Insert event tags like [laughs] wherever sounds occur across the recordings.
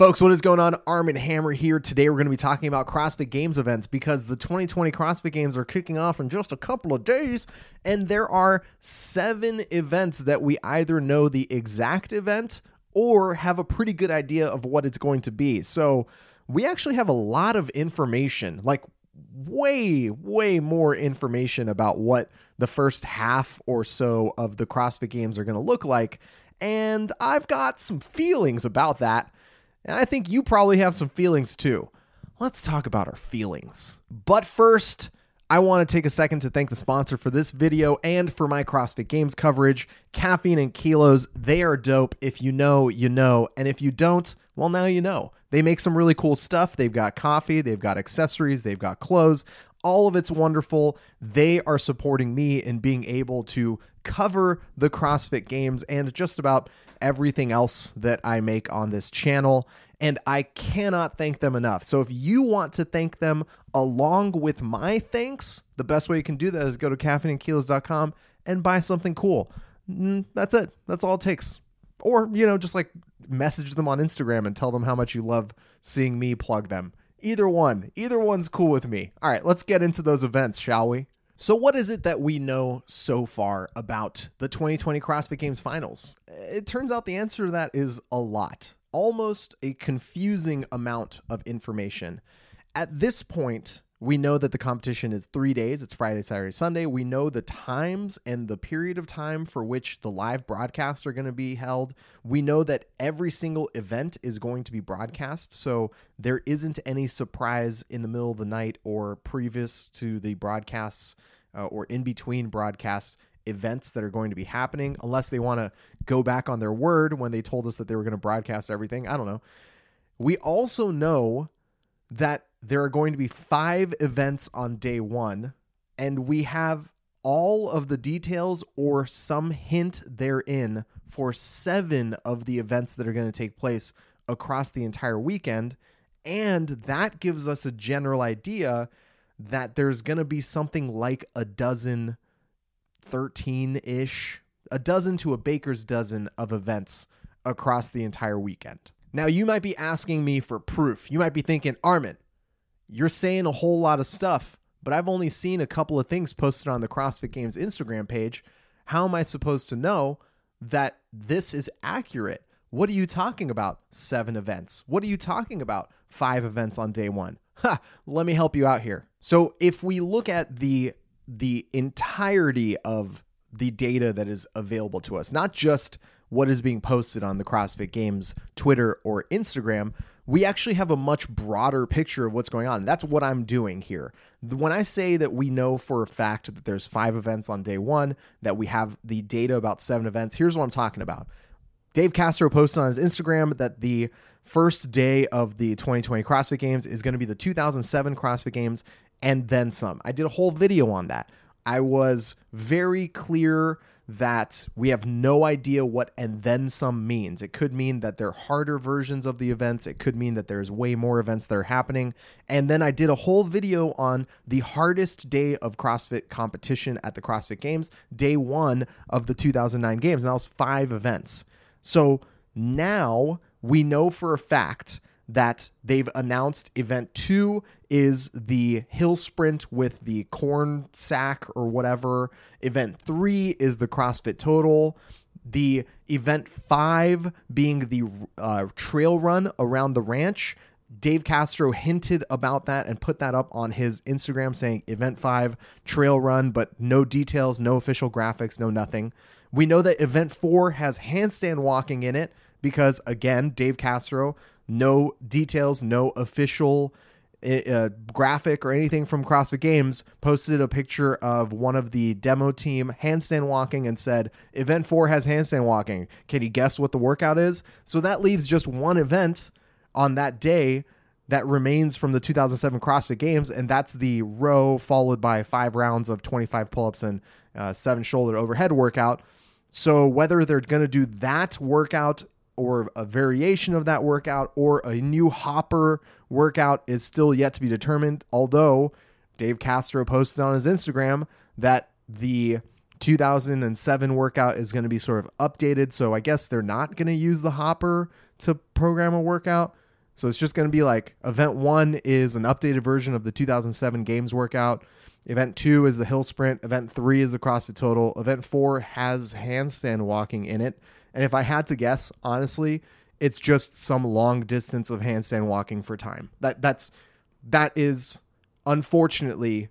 Folks, what is going on? Armen Hammer here. Today we're going to be talking about CrossFit Games events because the 2020 CrossFit Games are kicking off in just a couple of days, and there are seven events that we either know the exact event or have a pretty good idea of what it's going to be. So we actually have a lot of information, like way, way more information about what the first half or so of the CrossFit Games are going to look like. And I've got some feelings about that and I think you probably have some feelings too. Let's talk about our feelings. But first, I want to take a second to thank the sponsor for this video and for my CrossFit Games coverage, Caffeine and Kilos. They are dope. If you know, you know. And if you don't, well, now you know. They make some really cool stuff. They've got coffee, they've got accessories, they've got clothes. All of it's wonderful. They are supporting me in being able to cover the CrossFit Games and just about everything else that I make on this channel. And I cannot thank them enough. So if you want to thank them along with my thanks, the best way you can do that is go to caffeineandkilos.com and buy something cool. Mm, that's it. That's all it takes. Or, you know, just like message them on Instagram and tell them how much you love seeing me plug them. Either one. Either one's cool with me. All right, let's get into those events, shall we? So, what is it that we know so far about the 2020 CrossFit Games finals? It turns out the answer to that is a lot, almost a confusing amount of information. At this point, we know that the competition is three days. It's Friday, Saturday, Sunday. We know the times and the period of time for which the live broadcasts are going to be held. We know that every single event is going to be broadcast. So there isn't any surprise in the middle of the night or previous to the broadcasts uh, or in between broadcasts events that are going to be happening, unless they want to go back on their word when they told us that they were going to broadcast everything. I don't know. We also know that there are going to be five events on day one, and we have all of the details or some hint therein for seven of the events that are going to take place across the entire weekend. And that gives us a general idea that there's going to be something like a dozen, 13 ish, a dozen to a baker's dozen of events across the entire weekend. Now, you might be asking me for proof. You might be thinking, Armen, you're saying a whole lot of stuff, but I've only seen a couple of things posted on the CrossFit Games Instagram page. How am I supposed to know that this is accurate? What are you talking about? Seven events. What are you talking about? Five events on day one. Ha, let me help you out here. So if we look at the the entirety of the data that is available to us, not just what is being posted on the CrossFit Games Twitter or Instagram, we actually have a much broader picture of what's going on. That's what I'm doing here. When I say that we know for a fact that there's five events on day one, that we have the data about seven events, here's what I'm talking about. Dave Castro posted on his Instagram that the first day of the 2020 CrossFit Games is going to be the 2007 CrossFit Games and then some. I did a whole video on that. I was very clear that we have no idea what and then some means. It could mean that they're harder versions of the events. It could mean that there's way more events that are happening. And then I did a whole video on the hardest day of CrossFit competition at the CrossFit Games, day one of the 2009 Games. And that was five events. So now we know for a fact that they've announced event two is the hill sprint with the corn sack or whatever. Event three is the CrossFit total. The event five being the uh, trail run around the ranch. Dave Castro hinted about that and put that up on his Instagram saying event five trail run, but no details, no official graphics, no nothing. We know that event four has handstand walking in it because, again, Dave Castro, no details, no official uh, graphic or anything from CrossFit Games, posted a picture of one of the demo team handstand walking and said, Event 4 has handstand walking. Can you guess what the workout is? So that leaves just one event on that day that remains from the 2007 CrossFit Games, and that's the row followed by five rounds of 25 pull ups and uh, seven shoulder overhead workout. So whether they're going to do that workout or a variation of that workout or a new hopper workout is still yet to be determined. Although Dave Castro posted on his Instagram that the 2007 workout is going to be sort of updated. So I guess they're not going to use the hopper to program a workout. So it's just going to be like event one is an updated version of the 2007 games workout. Event two is the hill sprint. Event three is the CrossFit Total. Event four has handstand walking in it. And if I had to guess, honestly, it's just some long distance of handstand walking for time. That that's that is unfortunately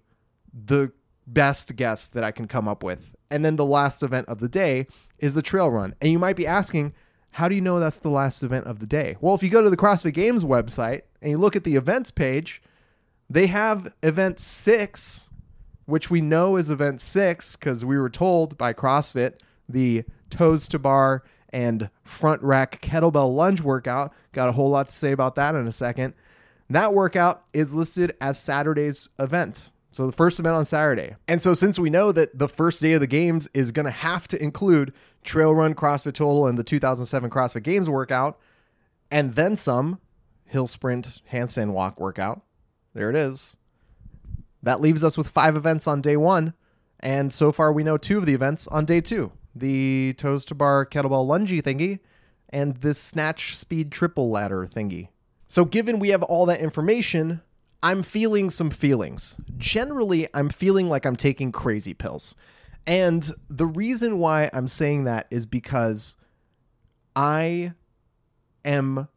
the best guess that I can come up with. And then the last event of the day is the trail run. And you might be asking, how do you know that's the last event of the day? Well, if you go to the CrossFit Games website and you look at the events page, they have event six, which we know is event six because we were told by CrossFit the toes to bar and front rack kettlebell lunge workout. Got a whole lot to say about that in a second. That workout is listed as Saturday's event. So the first event on Saturday. And so since we know that the first day of the games is going to have to include Trail Run CrossFit Total and the 2007 CrossFit Games workout and then some hill sprint handstand walk workout. There it is. That leaves us with 5 events on day 1 and so far we know 2 of the events on day 2. The toes to bar kettlebell lungy thingy and this snatch speed triple ladder thingy. So given we have all that information, I'm feeling some feelings. Generally, I'm feeling like I'm taking crazy pills. And the reason why I'm saying that is because I am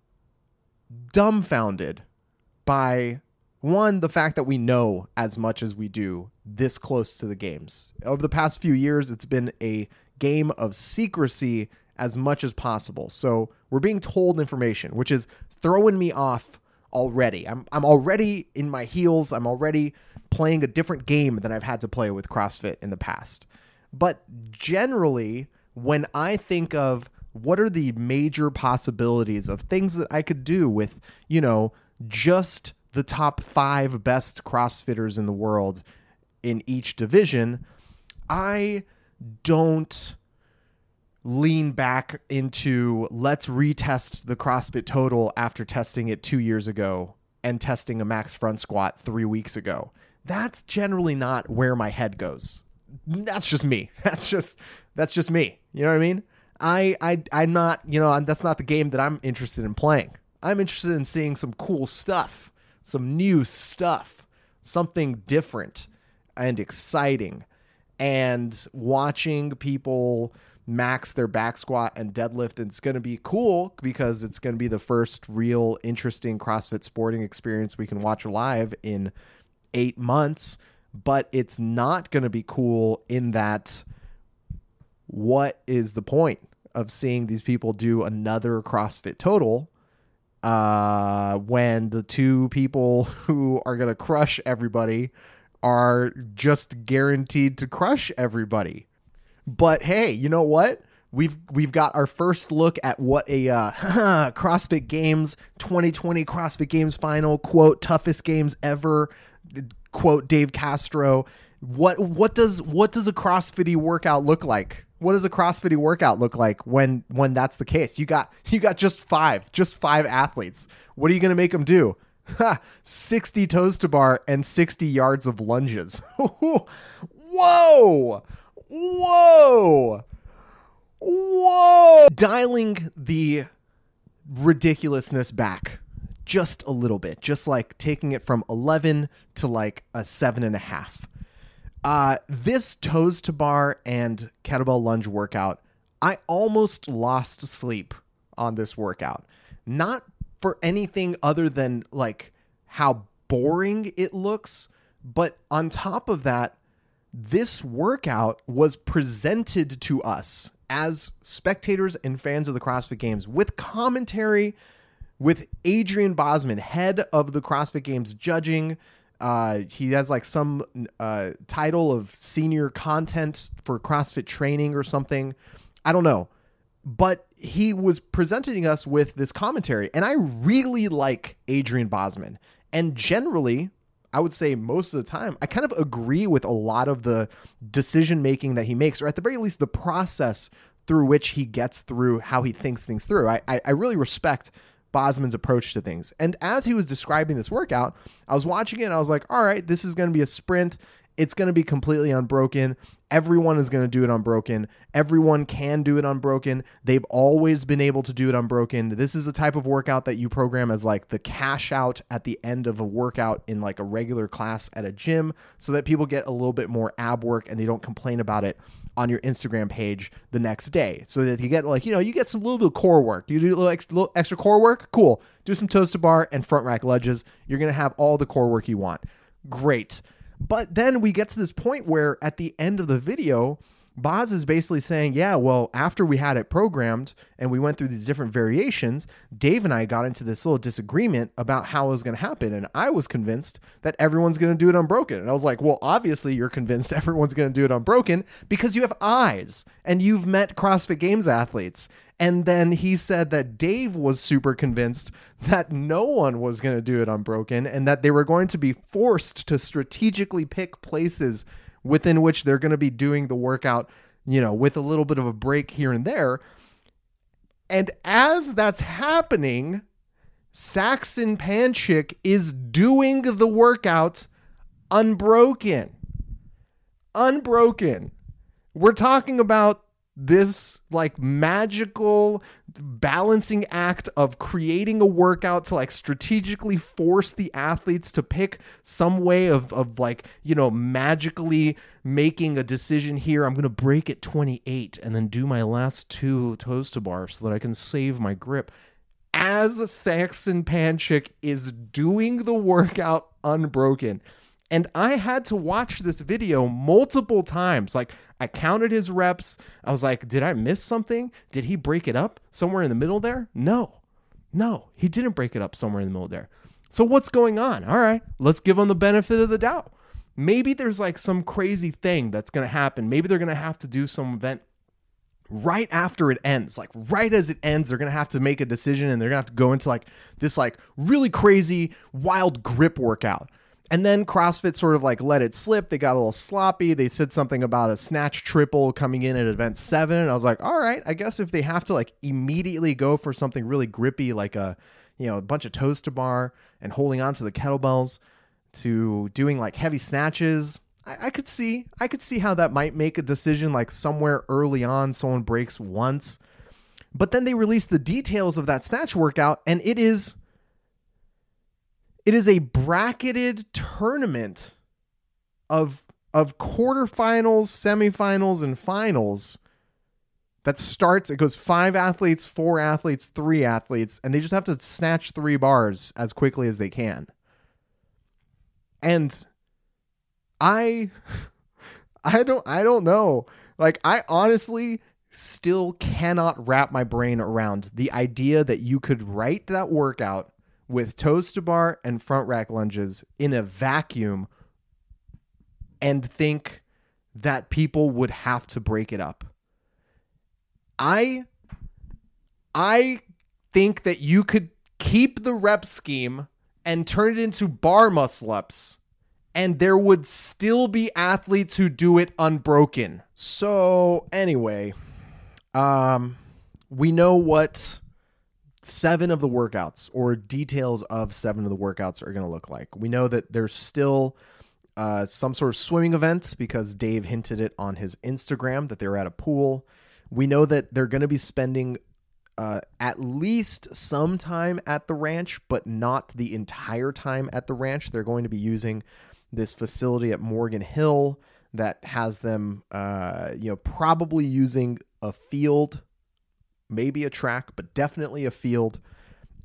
dumbfounded by one, the fact that we know as much as we do this close to the games. Over the past few years, it's been a game of secrecy as much as possible. So we're being told information, which is throwing me off already. I'm I'm already in my heels. I'm already playing a different game than I've had to play with CrossFit in the past. But generally, when I think of what are the major possibilities of things that I could do with, you know, just the top 5 best CrossFitters in the world in each division, I don't lean back into let's retest the CrossFit total after testing it two years ago and testing a max front squat three weeks ago. That's generally not where my head goes. That's just me. [laughs] That's just that's just me. You know what I mean? I I I'm not you know that's not the game that I'm interested in playing. I'm interested in seeing some cool stuff, some new stuff, something different and exciting, and watching people max their back squat and deadlift. And it's going to be cool because it's going to be the first real interesting CrossFit sporting experience we can watch live in eight months. But it's not going to be cool in that what is the point of seeing these people do another CrossFit total uh, when the two people [laughs] who are going to crush everybody are just guaranteed to crush everybody? But hey, you know what? We've we've got our first look at what a uh, [laughs] CrossFit Games 2020 CrossFit Games final quote toughest games ever quote Dave Castro. What what does what does a CrossFitty workout look like? What does a CrossFit workout look like when when that's the case? You got you got just five, just five athletes. What are you going to make them do? 60 toes to bar and 60 yards of lunges. [laughs] Whoa! Whoa! Whoa! Dialing the ridiculousness back just a little bit, just like taking it from 11 to like a seven and a half. Uh, this toes to bar and kettlebell lunge workout, I almost lost sleep on this workout. Not for anything other than like how boring it looks, but on top of that, this workout was presented to us as spectators and fans of the CrossFit Games with commentary with Adrian Bozman, head of the CrossFit Games judging. Uh, he has like some uh, title of senior content for CrossFit training or something. I don't know. But he was presenting us with this commentary, and I really like Adrian Bozman. And generally, I would say most of the time, I kind of agree with a lot of the decision making that he makes, or at the very least, the process through which he gets through how he thinks things through. I, I, I really respect Bozman's approach to things. And as he was describing this workout, I was watching it and I was like, all right, this is going to be a sprint. It's going to be completely unbroken. Everyone is going to do it unbroken. Everyone can do it unbroken. They've always been able to do it unbroken. This is the type of workout that you program as like the cash out at the end of a workout in like a regular class at a gym so that people get a little bit more ab work and they don't complain about it on your Instagram page the next day so that you get like, you know, you get some little bit of core work. You do a little extra, little extra core work. Cool. Do some toes to bar and front rack ledges. You're going to have all the core work you want. Great. But then we get to this point where at the end of the video, Boz is basically saying, yeah, well, after we had it programmed and we went through these different variations, Dave and I got into this little disagreement about how it was going to happen. And I was convinced that everyone's going to do it unbroken. And I was like, well, obviously you're convinced [laughs] everyone's going to do it unbroken because you have eyes and you've met CrossFit Games athletes. And then he said that Dave was super convinced that no one was going to do it unbroken and that they were going to be forced to strategically pick places within which they're going to be doing the workout, you know, with a little bit of a break here and there. And as that's happening, Saxon Panchik is doing the workout unbroken. Unbroken. We're talking about this like magical balancing act of creating a workout to like strategically force the athletes to pick some way of of like you know magically making a decision here. I'm going to break at 28 and then do my last two toes to bar so that i can save my grip. As saxon panchik is doing the workout unbroken and I had to watch this video multiple times. Like, I counted his reps. I was like, did I miss something? Did he break it up somewhere in the middle there? No, no, he didn't break it up somewhere in the middle there. So, what's going on? All right, let's give him the benefit of the doubt. Maybe there's like some crazy thing that's going to happen. Maybe they're going to have to do some event right after it ends like right as it ends they're gonna have to make a decision and they're gonna have to go into like this like really crazy wild grip workout and then CrossFit sort of like let it slip. They got a little sloppy. They said something about a snatch triple coming in at event seven. And I was like, all right, I guess if they have to like immediately go for something really grippy, like a, you know, a bunch of toes to bar and holding on to the kettlebells to doing like heavy snatches, I, I could see, I could see how that might make a decision like somewhere early on, someone breaks once. But then they released the details of that snatch workout and it is it is a bracketed tournament of of quarterfinals, semifinals, and finals that starts. It goes five athletes, four athletes, three athletes, and they just have to snatch three bars as quickly as they can. And I, [laughs] I don't, I don't know. Like, I honestly still cannot wrap my brain around the idea that you could write that workout with toes to bar and front rack lunges in a vacuum and think that people would have to break it up. I I think that you could keep the rep scheme and turn it into bar muscle ups and there would still be athletes who do it unbroken. So, anyway, um we know what seven of the workouts or details of seven of the workouts are going to look like. We know that there's still uh, some sort of swimming event because Dave hinted it on his Instagram that they were at a pool. We know that they're going to be spending uh, at least some time at the ranch, but not the entire time at the ranch. They're going to be using this facility at Morgan Hill that has them, uh, you know, probably using a field maybe a track, but definitely a field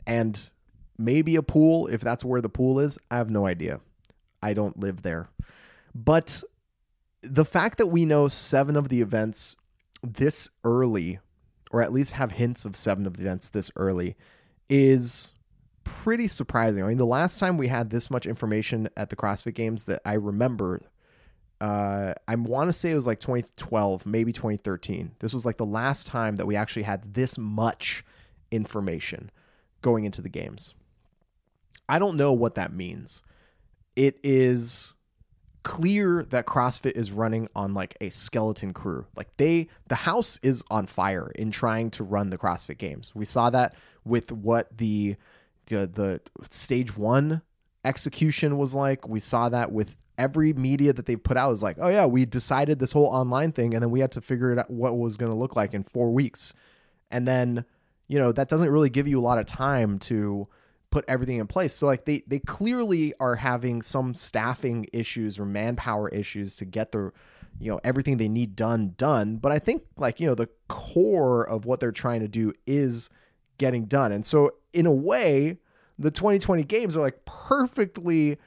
and maybe a pool if that's where the pool is. I have no idea. I don't live there. But the fact that we know seven of the events this early, or at least have hints of seven of the events this early, is pretty surprising. I mean, the last time we had this much information at the CrossFit Games that I remember uh, I want to say it was like 2012, maybe 2013. This was like the last time that we actually had this much information going into the games. I don't know what that means. It is clear that CrossFit is running on like a skeleton crew. Like they the house is on fire in trying to run the CrossFit games. We saw that with what the the, the stage 1 execution was like. We saw that with every media that they've put out is like, oh yeah, we decided this whole online thing, and then we had to figure it out what was going to look like in four weeks, and then you know that doesn't really give you a lot of time to put everything in place. So like they they clearly are having some staffing issues or manpower issues to get the you know everything they need done done, but I think like you know the core of what they're trying to do is getting done. And so in a way, the 2020 games are like perfectly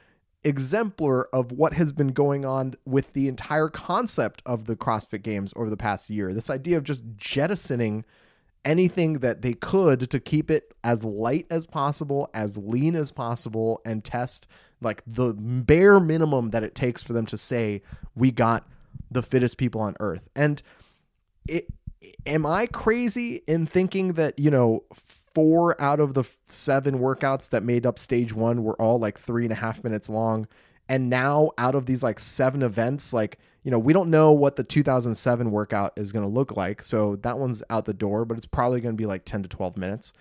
exemplar of what has been going on with the entire concept of the CrossFit games over the past year. This idea of just jettisoning anything that they could to keep it as light as possible, as lean as possible, and test like the bare minimum that it takes for them to say, we got the fittest people on earth. And it am I crazy in thinking that, you know, four out of the seven workouts that made up stage one were all like three and a half minutes long. And now out of these like seven events, like, you know, we don't know what the 2007 workout is going to look like. So that one's out the door, but it's probably going to be like 10 to 12 minutes.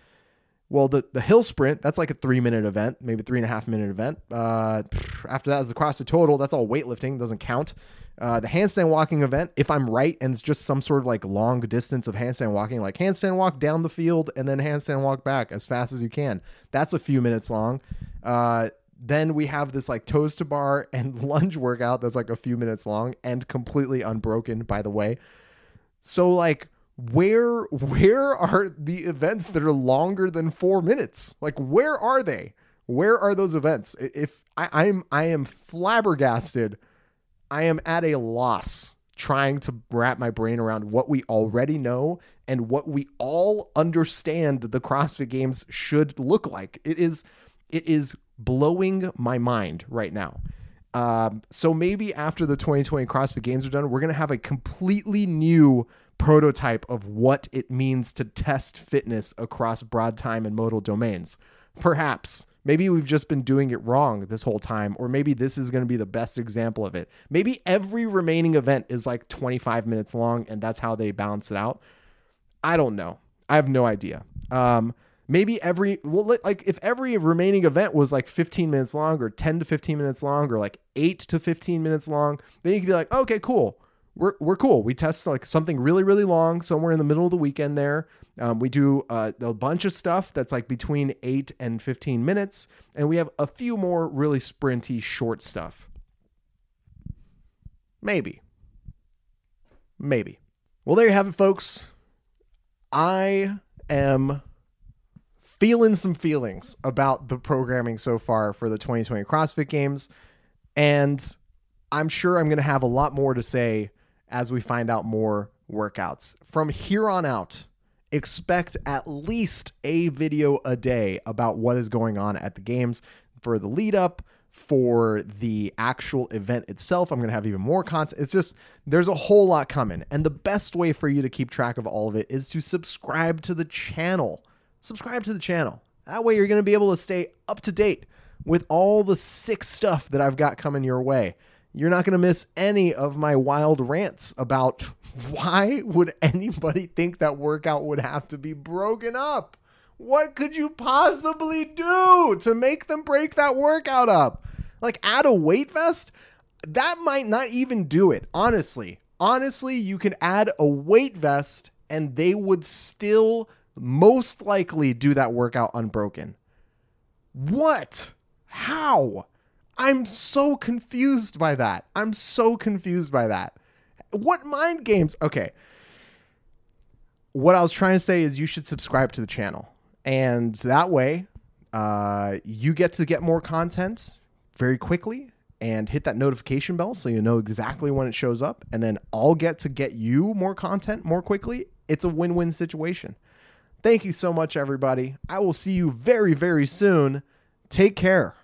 Well, the, the hill sprint, that's like a three minute event, maybe three and a half minute event. Uh, after that is the CrossFit total. That's all weightlifting, doesn't count. Uh, the handstand walking event, if I'm right, and it's just some sort of like long distance of handstand walking, like handstand walk down the field and then handstand walk back as fast as you can. That's a few minutes long. Uh, then we have this like toes to bar [laughs] and lunge workout that's like a few minutes long and completely unbroken, by the way. So like where where are the events that are longer than four minutes? Like where are they? Where are those events? If I, I'm I am flabbergasted I am at a loss trying to wrap my brain around what we already know and what we all understand the CrossFit games should look like. It is it is blowing my mind right now. Um, so maybe after the 2020 CrossFit Games are done, we're gonna have a completely new prototype of what it means to test fitness across broad time and modal domains. Perhaps. Maybe we've just been doing it wrong this whole time, or maybe this is going to be the best example of it. Maybe every remaining event is like 25 minutes long and that's how they balance it out. I don't know. I have no idea. Um, maybe every, well, like if every remaining event was like 15 minutes long or 10 to 15 minutes long or like 8 to 15 minutes long, then you could be like, okay, cool we're we're cool. We test like something really really long somewhere in the middle of the weekend. There, um, we do uh, a bunch of stuff that's like between eight and fifteen minutes, and we have a few more really sprinty short stuff. Maybe, maybe. Well, there you have it, folks. I am feeling some feelings about the programming so far for the 2020 CrossFit Games, and I'm sure I'm going to have a lot more to say as we find out more workouts. From here on out, expect at least a video a day about what is going on at the games for the lead up for the actual event itself. I'm going to have even more content. It's just, there's a whole lot coming. And the best way for you to keep track of all of it is to subscribe to the channel. Subscribe to the channel. That way, you're going to be able to stay up to date with all the sick stuff that I've got coming your way. You're not going to miss any of my wild rants about [laughs] why would anybody think that workout would have to be broken up? What could you possibly do to make them break that workout up? Like add a weight vest? That might not even do it, honestly. Honestly, you can add a weight vest and they would still most likely do that workout unbroken. What? How? I'm so confused by that. I'm so confused by that. What mind games? Okay. What I was trying to say is you should subscribe to the channel. And that way, uh, you get to get more content very quickly and hit that notification bell so you know exactly when it shows up. And then I'll get to get you more content more quickly. It's a win win situation. Thank you so much, everybody. I will see you very, very soon. Take care.